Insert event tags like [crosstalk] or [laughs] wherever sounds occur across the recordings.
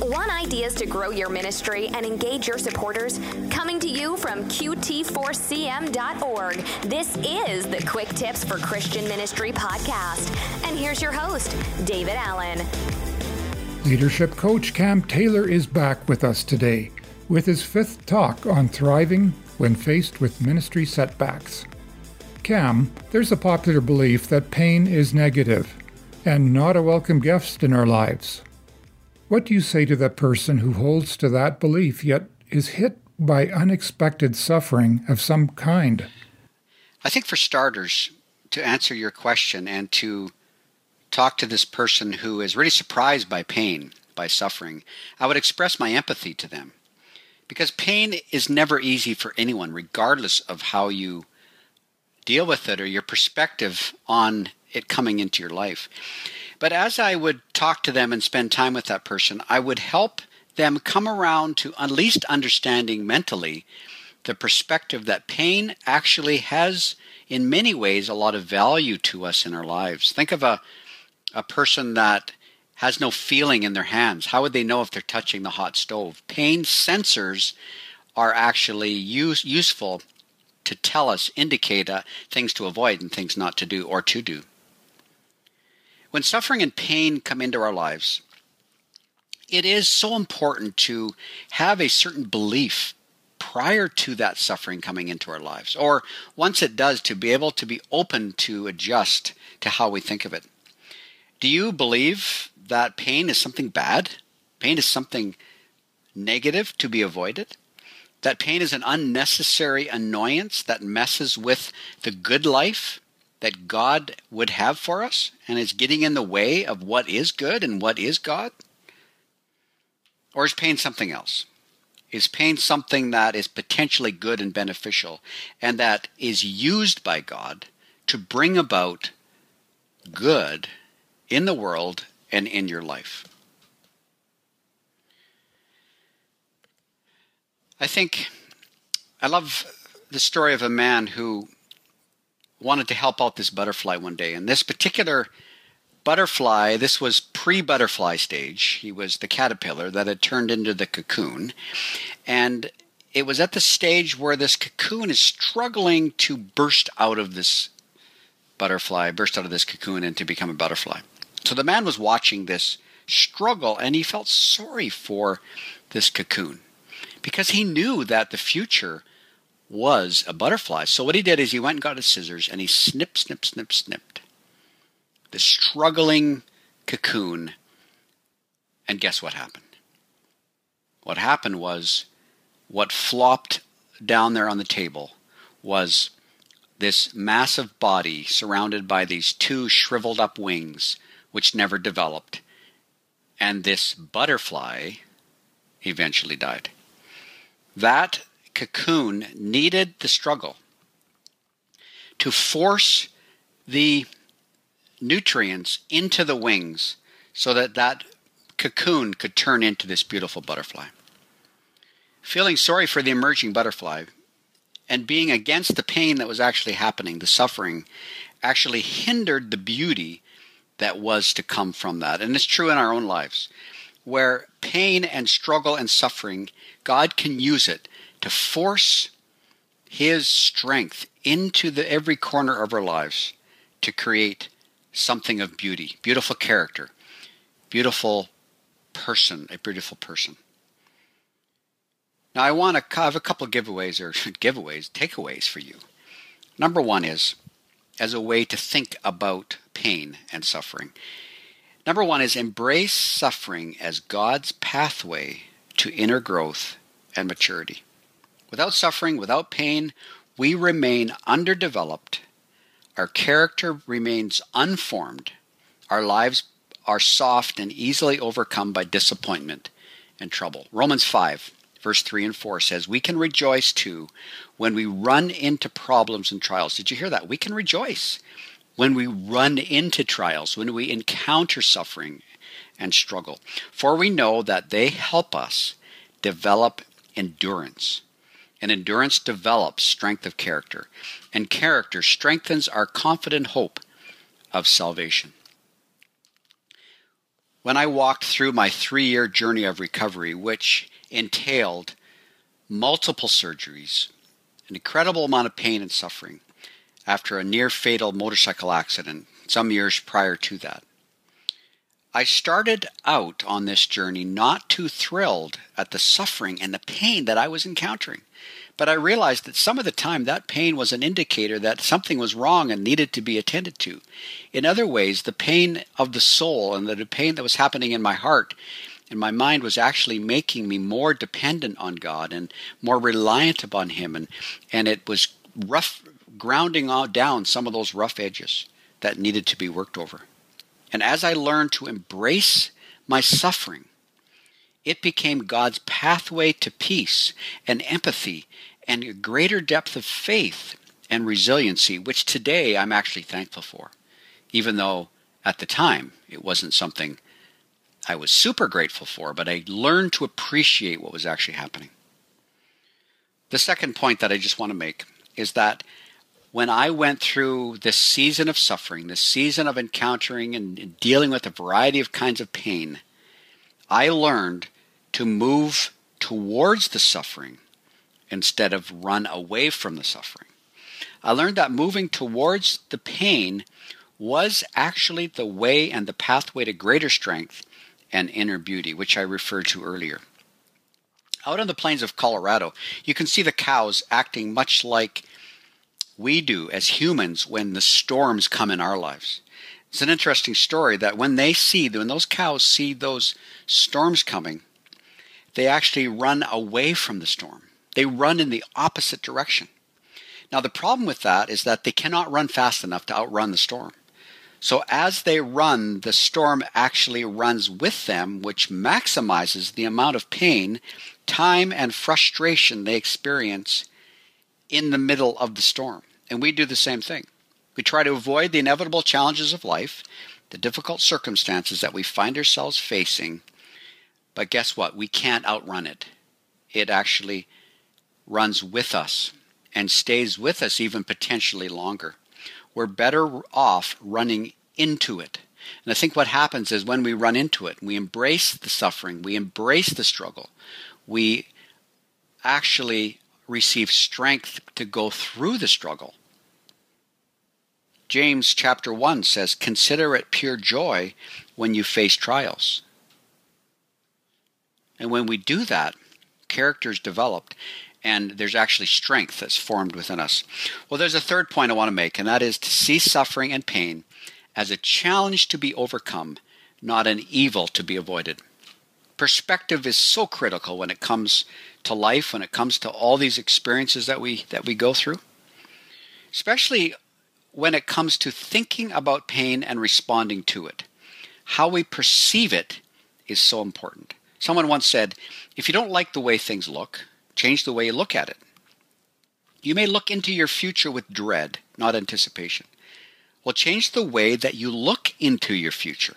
Want ideas to grow your ministry and engage your supporters? Coming to you from QT4CM.org, this is the Quick Tips for Christian Ministry podcast. And here's your host, David Allen. Leadership coach Cam Taylor is back with us today with his fifth talk on thriving when faced with ministry setbacks. Cam, there's a popular belief that pain is negative and not a welcome guest in our lives. What do you say to that person who holds to that belief yet is hit by unexpected suffering of some kind? I think, for starters, to answer your question and to talk to this person who is really surprised by pain, by suffering, I would express my empathy to them. Because pain is never easy for anyone, regardless of how you deal with it or your perspective on it coming into your life. But as I would talk to them and spend time with that person, I would help them come around to at least understanding mentally the perspective that pain actually has, in many ways, a lot of value to us in our lives. Think of a, a person that has no feeling in their hands. How would they know if they're touching the hot stove? Pain sensors are actually use, useful to tell us, indicate uh, things to avoid and things not to do or to do. When suffering and pain come into our lives, it is so important to have a certain belief prior to that suffering coming into our lives, or once it does, to be able to be open to adjust to how we think of it. Do you believe that pain is something bad? Pain is something negative to be avoided? That pain is an unnecessary annoyance that messes with the good life that God would have for us and is getting in the way of what is good and what is God? Or is pain something else? Is pain something that is potentially good and beneficial and that is used by God to bring about good in the world and in your life? I think I love the story of a man who wanted to help out this butterfly one day. And this particular butterfly, this was pre butterfly stage. He was the caterpillar that had turned into the cocoon. And it was at the stage where this cocoon is struggling to burst out of this butterfly, burst out of this cocoon and to become a butterfly. So the man was watching this struggle and he felt sorry for this cocoon because he knew that the future was a butterfly. So what he did is he went and got his scissors and he snip, snip, snip, snipped the struggling cocoon. And guess what happened? What happened was what flopped down there on the table was this massive body surrounded by these two shriveled up wings, which never developed. And this butterfly eventually died. That cocoon needed the struggle to force the nutrients into the wings so that that cocoon could turn into this beautiful butterfly. Feeling sorry for the emerging butterfly and being against the pain that was actually happening, the suffering, actually hindered the beauty that was to come from that. And it's true in our own lives, where pain and struggle and suffering, God can use it to force his strength into the every corner of our lives to create something of beauty, beautiful character, beautiful person, a beautiful person. Now, I want to have a couple of giveaways or [laughs] giveaways, takeaways for you. Number one is as a way to think about pain and suffering. Number one is embrace suffering as God's pathway to inner growth and maturity. Without suffering, without pain, we remain underdeveloped. Our character remains unformed. Our lives are soft and easily overcome by disappointment and trouble. Romans 5, verse 3 and 4 says, We can rejoice too when we run into problems and trials. Did you hear that? We can rejoice when we run into trials, when we encounter suffering and struggle. For we know that they help us develop endurance. And endurance develops strength of character, and character strengthens our confident hope of salvation. when I walked through my three year journey of recovery, which entailed multiple surgeries, an incredible amount of pain and suffering after a near fatal motorcycle accident some years prior to that. I started out on this journey not too thrilled at the suffering and the pain that I was encountering. But I realized that some of the time that pain was an indicator that something was wrong and needed to be attended to. In other ways, the pain of the soul and the pain that was happening in my heart and my mind was actually making me more dependent on God and more reliant upon Him, and and it was rough grounding down some of those rough edges that needed to be worked over. And as I learned to embrace my suffering, it became God's pathway to peace and empathy and a greater depth of faith and resiliency, which today I'm actually thankful for, even though at the time it wasn't something I was super grateful for, but I learned to appreciate what was actually happening. The second point that I just want to make is that when I went through this season of suffering, this season of encountering and dealing with a variety of kinds of pain, I learned to move towards the suffering instead of run away from the suffering. I learned that moving towards the pain was actually the way and the pathway to greater strength and inner beauty, which I referred to earlier. Out on the plains of Colorado, you can see the cows acting much like we do as humans when the storms come in our lives. It's an interesting story that when they see, when those cows see those storms coming, they actually run away from the storm. They run in the opposite direction. Now, the problem with that is that they cannot run fast enough to outrun the storm. So, as they run, the storm actually runs with them, which maximizes the amount of pain, time, and frustration they experience in the middle of the storm. And we do the same thing. We try to avoid the inevitable challenges of life, the difficult circumstances that we find ourselves facing. But guess what? We can't outrun it. It actually runs with us and stays with us even potentially longer. We're better off running into it. And I think what happens is when we run into it, we embrace the suffering, we embrace the struggle, we actually receive strength to go through the struggle James chapter 1 says, Consider it pure joy when you face trials. And when we do that, character is developed and there's actually strength that's formed within us. Well, there's a third point I want to make, and that is to see suffering and pain as a challenge to be overcome, not an evil to be avoided. Perspective is so critical when it comes to life, when it comes to all these experiences that we that we go through. Especially when it comes to thinking about pain and responding to it. How we perceive it is so important. Someone once said, if you don't like the way things look, change the way you look at it. You may look into your future with dread, not anticipation. Well, change the way that you look into your future.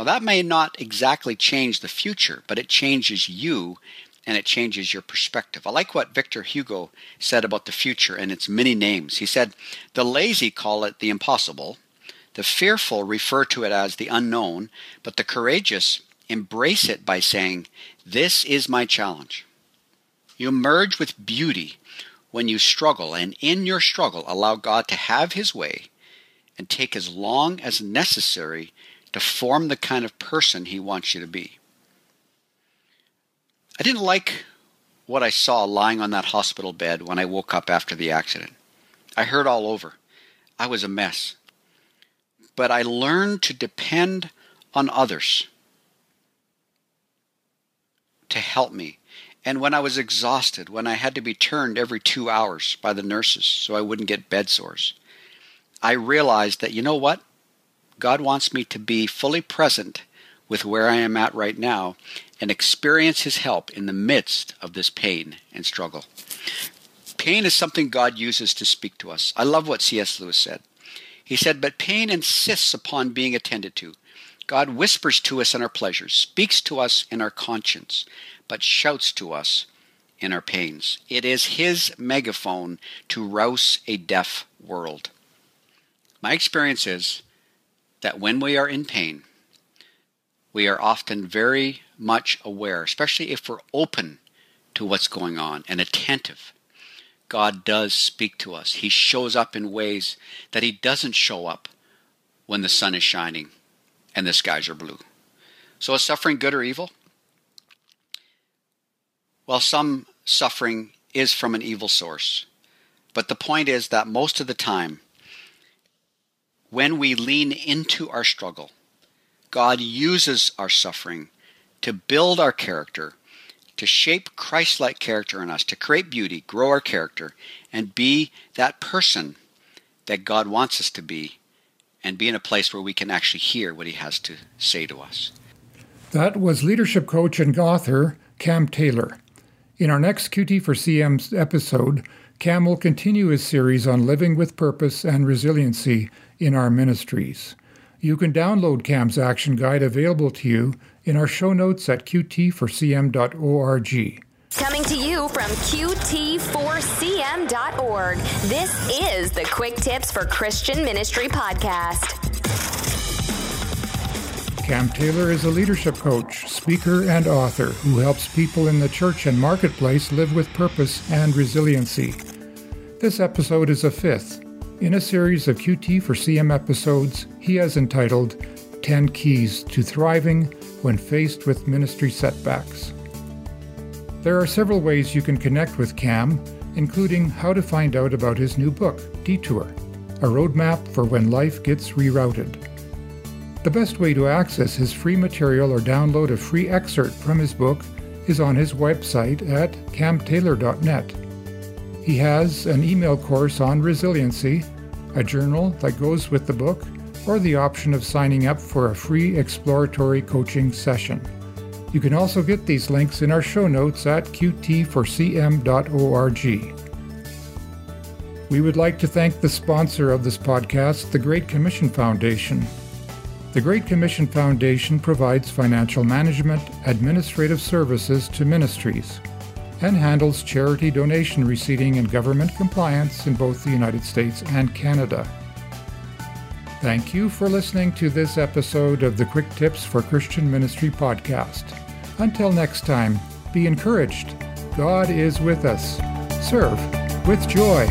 Now, that may not exactly change the future, but it changes you and it changes your perspective. I like what Victor Hugo said about the future and its many names. He said, The lazy call it the impossible, the fearful refer to it as the unknown, but the courageous embrace it by saying, This is my challenge. You emerge with beauty when you struggle, and in your struggle, allow God to have His way and take as long as necessary to form the kind of person He wants you to be. I didn't like what I saw lying on that hospital bed when I woke up after the accident. I hurt all over. I was a mess. But I learned to depend on others to help me. And when I was exhausted, when I had to be turned every two hours by the nurses so I wouldn't get bed sores, I realized that, you know what? God wants me to be fully present with where I am at right now and experience His help in the midst of this pain and struggle. Pain is something God uses to speak to us. I love what C.S. Lewis said. He said, But pain insists upon being attended to. God whispers to us in our pleasures, speaks to us in our conscience, but shouts to us in our pains. It is His megaphone to rouse a deaf world. My experience is that when we are in pain, we are often very much aware, especially if we're open to what's going on and attentive. God does speak to us. He shows up in ways that He doesn't show up when the sun is shining and the skies are blue. So, is suffering good or evil? Well, some suffering is from an evil source. But the point is that most of the time, when we lean into our struggle, God uses our suffering to build our character, to shape Christ like character in us, to create beauty, grow our character, and be that person that God wants us to be, and be in a place where we can actually hear what He has to say to us. That was leadership coach and author Cam Taylor. In our next QT for CM's episode, Cam will continue his series on living with purpose and resiliency in our ministries. You can download Cam's action guide available to you in our show notes at qt4cm.org. Coming to you from QT4CM.org, this is the Quick Tips for Christian Ministry podcast. Cam Taylor is a leadership coach, speaker, and author who helps people in the church and marketplace live with purpose and resiliency. This episode is a fifth in a series of QT for CM episodes he has entitled 10 Keys to Thriving When Faced with Ministry Setbacks. There are several ways you can connect with Cam, including how to find out about his new book, Detour, a roadmap for when life gets rerouted. The best way to access his free material or download a free excerpt from his book is on his website at camtaylor.net. He has an email course on resiliency, a journal that goes with the book, or the option of signing up for a free exploratory coaching session. You can also get these links in our show notes at qt4cm.org. We would like to thank the sponsor of this podcast, the Great Commission Foundation. The Great Commission Foundation provides financial management, administrative services to ministries, and handles charity donation receiving and government compliance in both the United States and Canada. Thank you for listening to this episode of the Quick Tips for Christian Ministry podcast. Until next time, be encouraged. God is with us. Serve with joy.